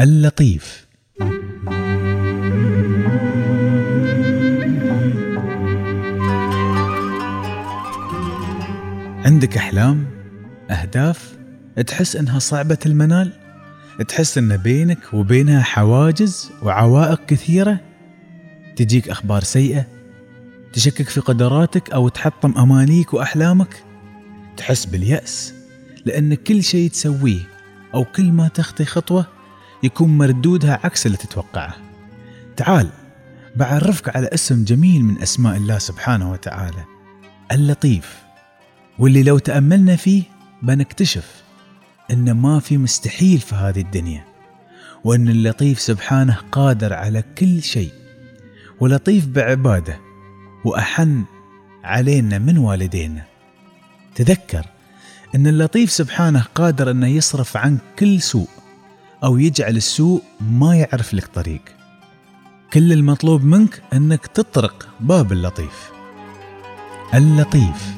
اللطيف. عندك أحلام؟ أهداف؟ تحس إنها صعبة المنال؟ تحس إن بينك وبينها حواجز وعوائق كثيرة؟ تجيك أخبار سيئة؟ تشكك في قدراتك أو تحطم أمانيك وأحلامك؟ تحس باليأس لأن كل شيء تسويه أو كل ما تخطي خطوة يكون مردودها عكس اللي تتوقعه. تعال بعرفك على اسم جميل من أسماء الله سبحانه وتعالى اللطيف. واللي لو تأملنا فيه بنكتشف أن ما في مستحيل في هذه الدنيا وأن اللطيف سبحانه قادر على كل شيء ولطيف بعباده وأحن علينا من والدينا. تذكر أن اللطيف سبحانه قادر أنه يصرف عنك كل سوء أو يجعل السوء ما يعرف لك طريق. كل المطلوب منك أنك تطرق باب اللطيف. اللطيف.